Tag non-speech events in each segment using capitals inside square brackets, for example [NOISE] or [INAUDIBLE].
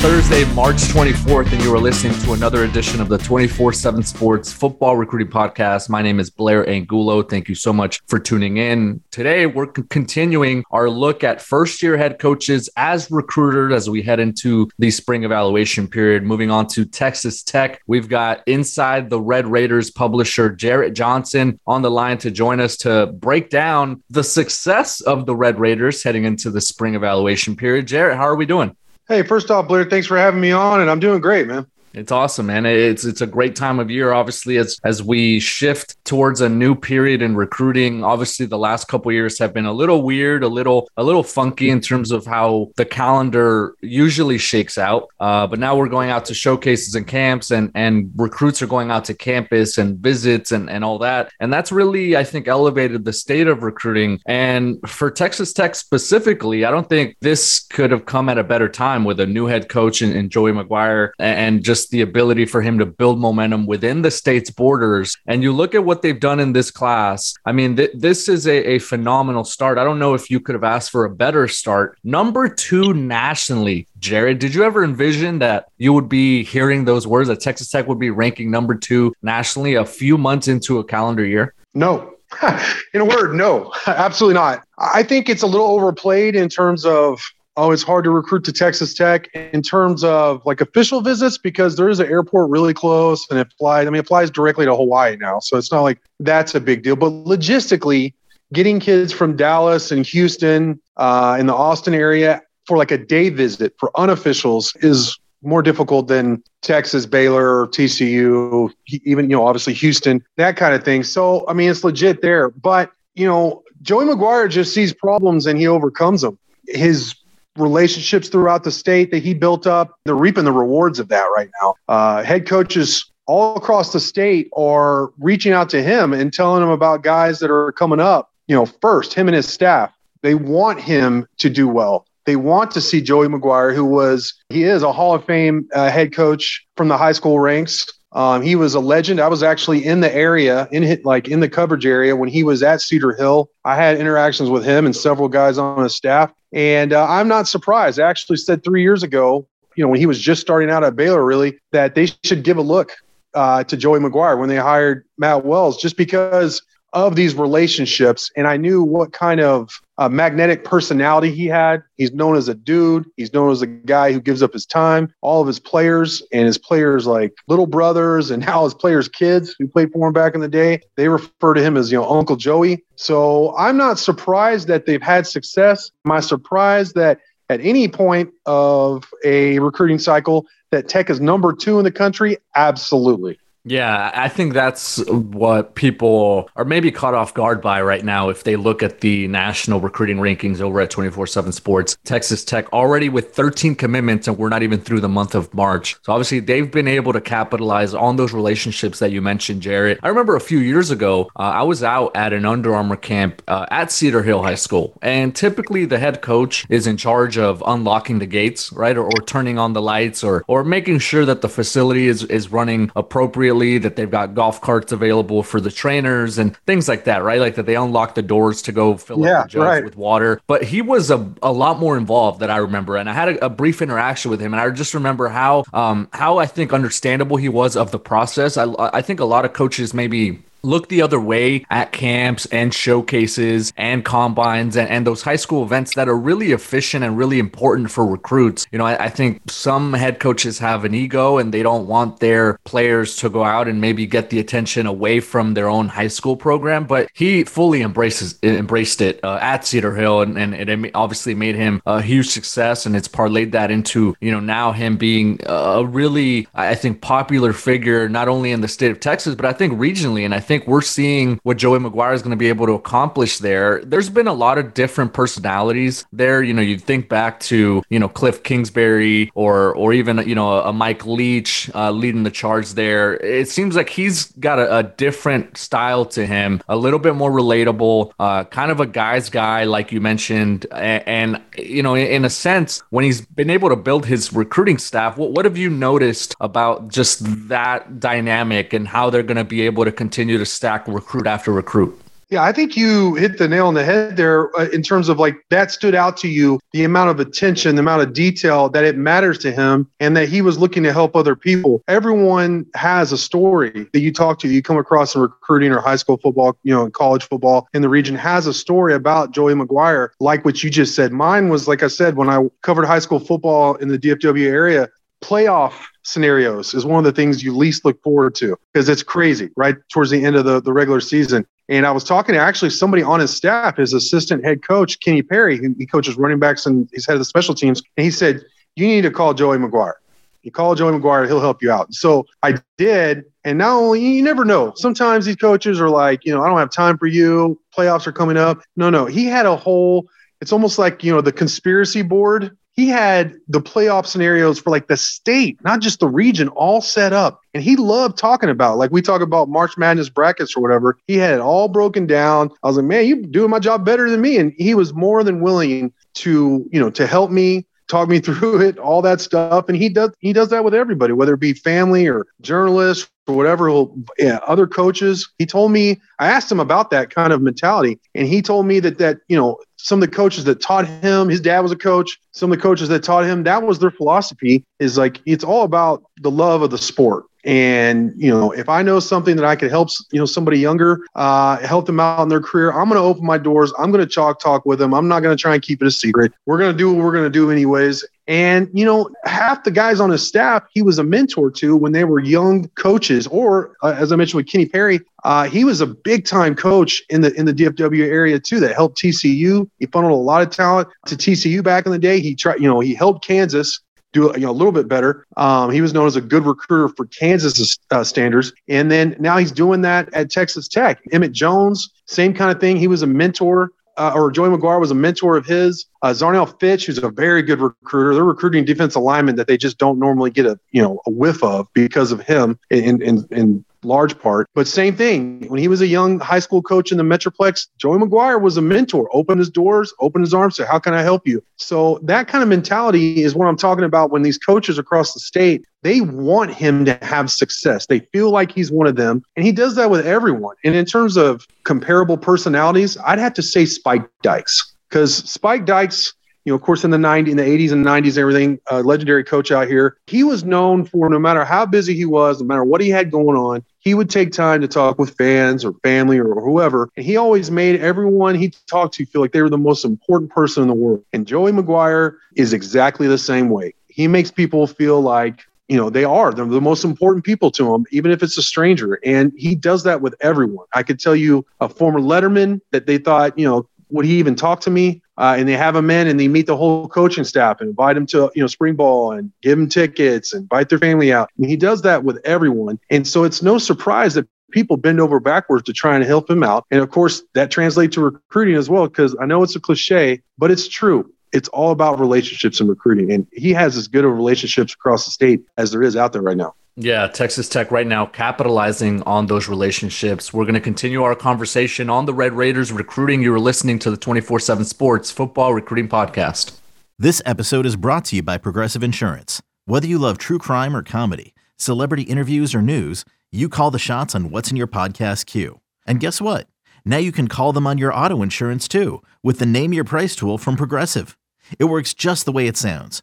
Thursday, March 24th, and you are listening to another edition of the 24 7 Sports Football Recruiting Podcast. My name is Blair Angulo. Thank you so much for tuning in. Today, we're continuing our look at first year head coaches as recruiters as we head into the spring evaluation period. Moving on to Texas Tech, we've got Inside the Red Raiders publisher Jarrett Johnson on the line to join us to break down the success of the Red Raiders heading into the spring evaluation period. Jarrett, how are we doing? Hey, first off, Blair, thanks for having me on, and I'm doing great, man. It's awesome, man. It's it's a great time of year, obviously, as as we shift towards a new period in recruiting. Obviously, the last couple years have been a little weird, a little a little funky in terms of how the calendar usually shakes out. Uh, but now we're going out to showcases and camps, and and recruits are going out to campus and visits and and all that. And that's really, I think, elevated the state of recruiting. And for Texas Tech specifically, I don't think this could have come at a better time with a new head coach and, and Joey McGuire and just just the ability for him to build momentum within the state's borders. And you look at what they've done in this class. I mean, th- this is a, a phenomenal start. I don't know if you could have asked for a better start. Number two nationally, Jared, did you ever envision that you would be hearing those words that Texas Tech would be ranking number two nationally a few months into a calendar year? No. [LAUGHS] in a word, no, [LAUGHS] absolutely not. I think it's a little overplayed in terms of oh, it's hard to recruit to Texas Tech in terms of like official visits because there is an airport really close and it flies. I mean, it flies directly to Hawaii now, so it's not like that's a big deal. But logistically, getting kids from Dallas and Houston uh, in the Austin area for like a day visit for unofficials is more difficult than Texas, Baylor, TCU, even you know obviously Houston, that kind of thing. So I mean, it's legit there, but you know. Joey McGuire just sees problems and he overcomes them. His relationships throughout the state that he built up. They're reaping the rewards of that right now. Uh, head coaches all across the state are reaching out to him and telling him about guys that are coming up. You know, first, him and his staff, they want him to do well. They want to see Joey McGuire, who was, he is a Hall of Fame uh, head coach from the high school ranks. Um, he was a legend. I was actually in the area, in like in the coverage area when he was at Cedar Hill. I had interactions with him and several guys on his staff, and uh, I'm not surprised. I actually said three years ago, you know, when he was just starting out at Baylor, really that they should give a look uh, to Joey McGuire when they hired Matt Wells, just because of these relationships. And I knew what kind of uh, magnetic personality he had. He's known as a dude. He's known as a guy who gives up his time. All of his players and his players like little brothers and [LAUGHS] now his players' kids who played for him back in the day, they refer to him as, you know, Uncle Joey. So I'm not surprised that they've had success. Am I surprised that at any point of a recruiting cycle that Tech is number two in the country? Absolutely. Yeah, I think that's what people are maybe caught off guard by right now if they look at the national recruiting rankings over at 24 7 Sports. Texas Tech already with 13 commitments, and we're not even through the month of March. So obviously, they've been able to capitalize on those relationships that you mentioned, Jared. I remember a few years ago, uh, I was out at an Under Armour camp uh, at Cedar Hill High School, and typically the head coach is in charge of unlocking the gates, right, or, or turning on the lights, or or making sure that the facility is is running appropriately that they've got golf carts available for the trainers and things like that, right? Like that they unlock the doors to go fill yeah, up the jugs right. with water. But he was a, a lot more involved that I remember. And I had a, a brief interaction with him. And I just remember how um, how I think understandable he was of the process. I, I think a lot of coaches maybe look the other way at camps and showcases and combines and, and those high school events that are really efficient and really important for recruits. You know, I, I think some head coaches have an ego and they don't want their players to go out and maybe get the attention away from their own high school program, but he fully embraces embraced it uh, at Cedar Hill and, and it obviously made him a huge success and it's parlayed that into, you know, now him being a really, I think, popular figure, not only in the state of Texas, but I think regionally. And I think we're seeing what Joey McGuire is going to be able to accomplish there. There's been a lot of different personalities there. You know, you think back to you know Cliff Kingsbury or or even you know a Mike Leach uh, leading the charge there. It seems like he's got a, a, different style to him, a little bit more relatable, uh, kind of a guy's guy, like you mentioned. And, and you know, in, in, a sense, when he's been able to build his recruiting staff, what what have you noticed about just that dynamic and how they're going to be able to continue to stack recruit after recruit. Yeah, I think you hit the nail on the head there uh, in terms of like that stood out to you the amount of attention, the amount of detail that it matters to him, and that he was looking to help other people. Everyone has a story that you talk to, you come across in recruiting or high school football, you know, college football in the region has a story about Joey McGuire, like what you just said. Mine was, like I said, when I covered high school football in the DFW area, playoff scenarios is one of the things you least look forward to because it's crazy right towards the end of the, the regular season. And I was talking to actually somebody on his staff, his assistant head coach, Kenny Perry, who he coaches running backs and he's head of the special teams. And he said, You need to call Joey McGuire. You call Joey McGuire, he'll help you out. So I did. And now only you never know. Sometimes these coaches are like, you know, I don't have time for you. Playoffs are coming up. No, no. He had a whole, it's almost like, you know, the conspiracy board he had the playoff scenarios for like the state, not just the region, all set up. And he loved talking about, like we talk about March Madness brackets or whatever. He had it all broken down. I was like, man, you're doing my job better than me. And he was more than willing to, you know, to help me, talk me [LAUGHS] through it, all that stuff. And he does he does that with everybody, whether it be family or journalists or whatever. Yeah, other coaches. He told me I asked him about that kind of mentality, and he told me that that you know some of the coaches that taught him, his dad was a coach. Some of the coaches that taught him, that was their philosophy. Is like it's all about the love of the sport. And you know, if I know something that I could help, you know, somebody younger, uh, help them out in their career, I'm going to open my doors. I'm going to chalk talk with them. I'm not going to try and keep it a secret. We're going to do what we're going to do anyways. And you know, half the guys on his staff, he was a mentor to when they were young coaches, or uh, as I mentioned with Kenny Perry, uh, he was a big time coach in the in the DFW area too. That helped TCU. He funneled a lot of talent to TCU back in the day. He tried, you know, he helped Kansas do you know, a little bit better. Um, he was known as a good recruiter for Kansas uh, standards, and then now he's doing that at Texas Tech. Emmett Jones, same kind of thing. He was a mentor. Uh, or Joey McGuire was a mentor of his. Uh, Zarnell Fitch, who's a very good recruiter, they're recruiting defensive linemen that they just don't normally get a you know a whiff of because of him in in, in large part. But same thing, when he was a young high school coach in the Metroplex, Joey McGuire was a mentor, opened his doors, opened his arms, said, How can I help you? So that kind of mentality is what I'm talking about when these coaches across the state, they want him to have success. They feel like he's one of them. And he does that with everyone. And in terms of comparable personalities, I'd have to say Spike Dykes. Because Spike Dykes you know, of course, in the 90s, in the 80s and 90s, everything, uh, legendary coach out here. He was known for no matter how busy he was, no matter what he had going on, he would take time to talk with fans or family or whoever. And he always made everyone he talked to feel like they were the most important person in the world. And Joey McGuire is exactly the same way. He makes people feel like you know they are they're the most important people to him even if it's a stranger and he does that with everyone i could tell you a former letterman that they thought you know would he even talk to me? Uh, and they have him in and they meet the whole coaching staff and invite him to, you know, spring ball and give him tickets and invite their family out. And he does that with everyone. And so it's no surprise that people bend over backwards to try and help him out. And of course, that translates to recruiting as well, because I know it's a cliche, but it's true. It's all about relationships and recruiting. And he has as good of relationships across the state as there is out there right now. Yeah, Texas Tech right now capitalizing on those relationships. We're going to continue our conversation on the Red Raiders recruiting. You are listening to the 24 7 Sports Football Recruiting Podcast. This episode is brought to you by Progressive Insurance. Whether you love true crime or comedy, celebrity interviews or news, you call the shots on What's in Your Podcast queue. And guess what? Now you can call them on your auto insurance too with the Name Your Price tool from Progressive. It works just the way it sounds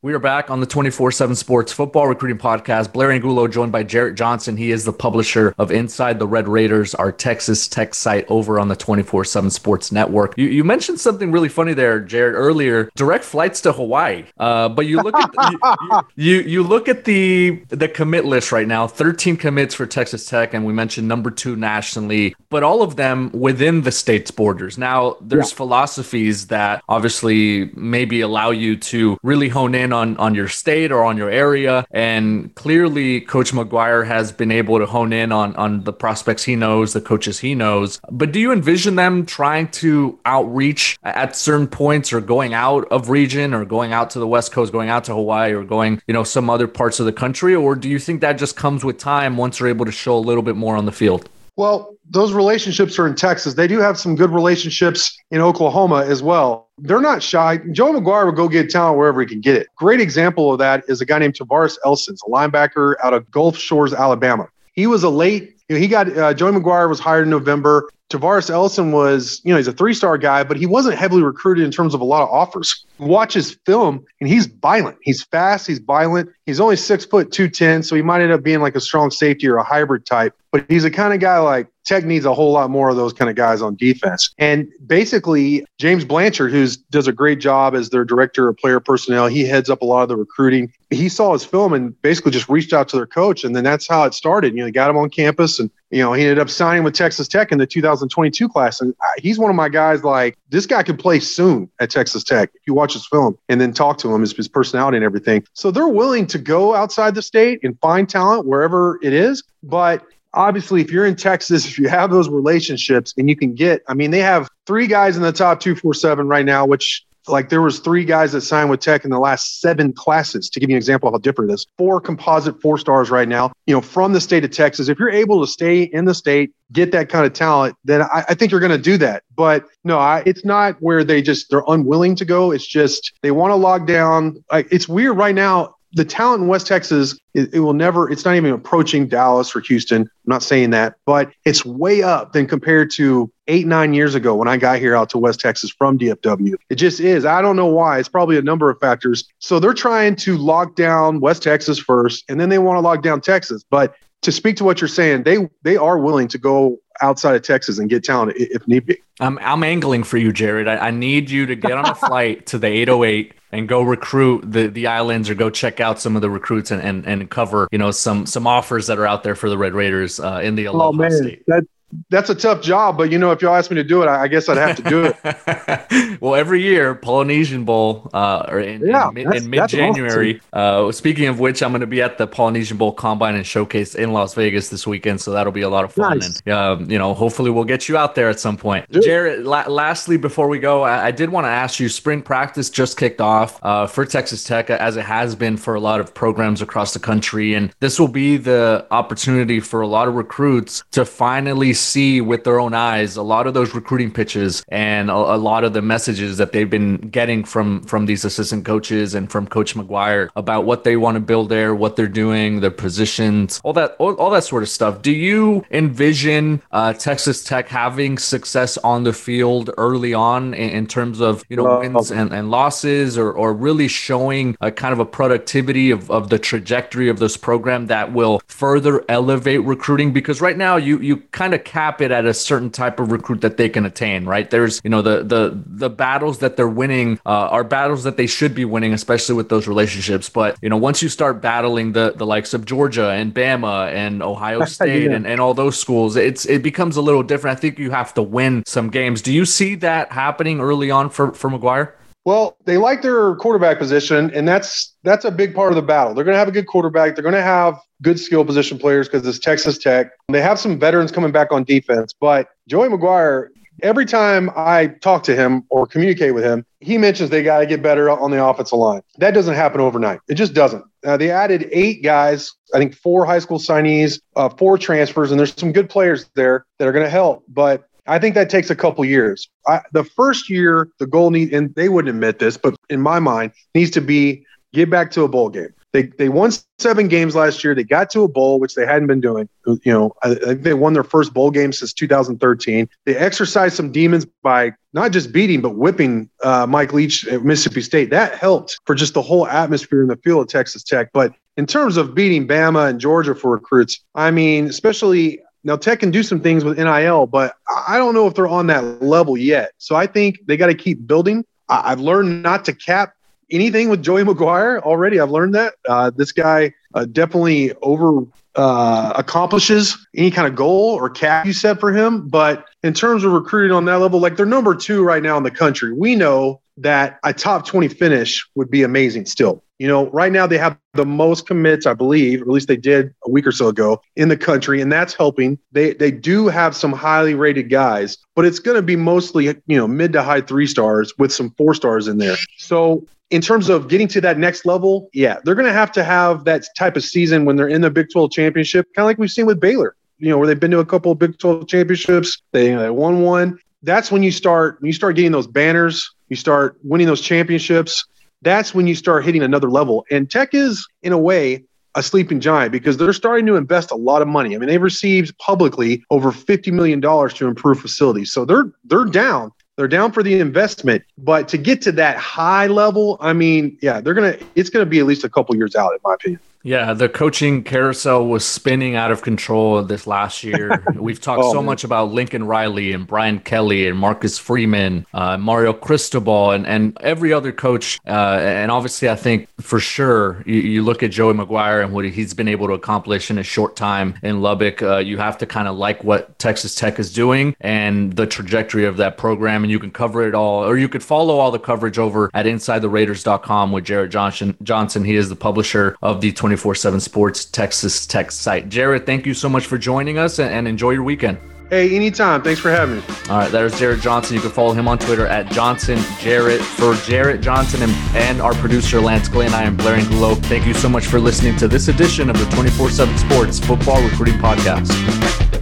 We are back on the 24 7 Sports Football Recruiting Podcast. Blair Angulo joined by Jarrett Johnson. He is the publisher of Inside the Red Raiders, our Texas Tech site over on the 24 7 Sports Network. You, you, mentioned something really funny there, Jared, earlier direct flights to Hawaii. Uh, but you look at you, you, you look at the the commit list right now 13 commits for Texas Tech, and we mentioned number two nationally, but all of them within the state's borders. Now, there's yeah. philosophies that obviously maybe allow you to really hone in on on your state or on your area. And clearly, Coach McGuire has been able to hone in on on the prospects he knows, the coaches he knows. But do you envision them trying to outreach at certain points, or going out of region, or going out to the West Coast, going out to Hawaii, or going you know some other parts of the country, or do you think that just comes with time once they're able to show a little bit more on the field? Well, those relationships are in Texas. They do have some good relationships in Oklahoma as well. They're not shy. Joe McGuire will go get talent wherever he can get it. Great example of that is a guy named Tavares Ellison, a linebacker out of Gulf Shores, Alabama. He was a late, you know, he got, uh, Joe McGuire was hired in November. Tavares Ellison was, you know, he's a three star guy, but he wasn't heavily recruited in terms of a lot of offers. Watch his film, and he's violent. He's fast. He's violent. He's only six foot two ten, so he might end up being like a strong safety or a hybrid type. But he's a kind of guy like Tech needs a whole lot more of those kind of guys on defense. And basically, James Blanchard, who does a great job as their director of player personnel, he heads up a lot of the recruiting. He saw his film and basically just reached out to their coach, and then that's how it started. You know, they got him on campus, and you know he ended up signing with Texas Tech in the 2022 class. And he's one of my guys. Like this guy could play soon at Texas Tech if you watch his film and then talk to him, his, his personality and everything. So they're willing to go outside the state and find talent wherever it is, but obviously, if you're in Texas, [LAUGHS] if you have those relationships and you can get, I mean, they have three guys in the top 247 right now, which like there was three guys that signed with Tech in the last seven classes. To give you an example of how different it is, four composite four stars right now. You know, from the state of Texas. If you're able to stay in the state, get that kind of talent, then I, I think you're going to do that. But no, I, it's not where they just they're unwilling to go. It's just they want to log down. Like it's weird right now the talent in West Texas, it, it, will never, it's not even approaching Dallas or Houston. I'm not saying that, but it's way up than compared to eight, nine years ago when I got here out to West Texas from DFW. It just is. I don't know why. It's probably a number of factors. So they're trying to lock down West Texas first, and then they want to lock down Texas. But to speak to what you're saying, they they are willing to go outside of Texas and get talent if need be. I'm I'm angling for you, Jared. I, I need you to get on a [LAUGHS] flight to the 808 and go recruit the, the islands or go check out some of the recruits and, and, and cover, you know, some some offers that are out there for the Red Raiders uh, in the Aloha oh, man. State. That, that's a tough job, but you know, if y'all ask me to do it, I, guess I'd have to do it. [LAUGHS] well, every year, Polynesian Bowl, uh, or in, yeah, in, in mid January. Uh, speaking of which, I'm going to be at the Polynesian Bowl Combine and Showcase in Las Vegas this weekend, so that'll be a lot of fun. Nice. And um, you know, hopefully, we'll get you out there at some point. Jared, la- lastly, before we go, I, I did want to ask you: Spring practice just kicked off uh, for Texas Tech, as it has been for a lot of programs across the country, and this will be the opportunity for a lot of recruits to finally see with their own eyes a lot of those recruiting pitches and a, a, lot of the messages that they've been getting from from these assistant coaches and from Coach McGuire about what they want to build there, what they're doing, their positions, all that all, all that sort of stuff. Do you envision uh, Texas Tech having success on the field early on in, in terms of you know wins and, and losses, or or really showing a kind of a productivity of, of the trajectory of this program that will further elevate recruiting? Because right now you you kind of cap it at a certain type of recruit that they can attain, right? There's, you know, the the the battles that they're winning uh, are battles that they should be winning, especially with those relationships. But you know, once you start battling the the likes of Georgia and Bama and Ohio [LAUGHS] State yeah. and, and all those schools, it's it becomes a little different. I think you have to win some games. Do you see that happening early on for for McGuire? Well, they like their quarterback position, and that's that's a big part of the battle. They're going to have a good quarterback. They're going to have good skill position players because it's Texas Tech. They have some veterans coming back on defense, but Joey McGuire. Every time I talk to him or communicate with him, he mentions they got to get better on the offensive line. That doesn't happen overnight. It just doesn't. Uh, they added eight guys, I think four high school signees, uh, four transfers, and there's some good players there that are going to help. But I think that takes a couple years. I, the first year, the goal need, and they wouldn't admit this, but in my mind, needs to be get back to a bowl game. They they won seven games last year. They got to a bowl, which they hadn't been doing. You know, I, I think they won their first bowl game since 2013. They exercised some demons by not just beating but whipping uh, Mike Leach at Mississippi State. That helped for just the whole atmosphere in the field at Texas Tech. But in terms of beating Bama and Georgia for recruits, I mean, especially now, Tech can do some things with NIL, but I don't know if they're on that level yet. So I think they got to keep building. I've learned not to cap anything with Joey McGuire already. I've learned that uh, this guy uh, definitely over uh, accomplishes any kind of goal or cap you set for him. But in terms of recruiting on that level, like they're number two right now in the country. We know that a top 20 finish would be amazing still. You know, right now they have the most commits, I believe, or at least they did a week or so ago in the country, and that's helping. They they do have some highly rated guys, but it's going to be mostly you know mid to high three stars with some four stars in there. So in terms of getting to that next level, yeah, they're going to have to have that type of season when they're in the Big 12 championship, kind of like we've seen with Baylor. You know, where they've been to a couple of Big 12 championships, they, you know, they won one. That's when you start when you start getting those banners, you start winning those championships that's when you start hitting another level. And Tech is, in a way, a sleeping giant because they're starting to invest a lot of money. I mean, they've received publicly over $50 million to improve facilities. So they're they're down. They're down for the investment. But to get to that high level, I mean, yeah, they're gonna it's gonna be at least a couple years out, in my opinion. Yeah, the coaching carousel was spinning out of control this last year. [LAUGHS] We've talked oh, so man. much about Lincoln Riley and Brian Kelly and Marcus Freeman, uh, Mario Cristobal, and, and every other coach. Uh, and obviously, I think for sure, you, you, look at Joey McGuire and what he's been able to accomplish in a short time in Lubbock. Uh, you have to kind of like what Texas Tech is doing and the trajectory of that program. And you can cover it all, or you could follow all the coverage over at InsideTheRaiders.com with Jared Johnson. Johnson, he is the publisher of the 24 7 Sports Texas Tech site. Jarrett, thank you so much for joining us and, enjoy your weekend. Hey, anytime. Thanks for having me. All right, there's Jarrett Johnson. You can follow him on Twitter at Johnson Jarrett. For Jarrett Johnson and, and our producer Lance Glenn, I am Blair Angulo. Thank you so much for listening to this edition of the 24 7 Sports Football Recruiting Podcast.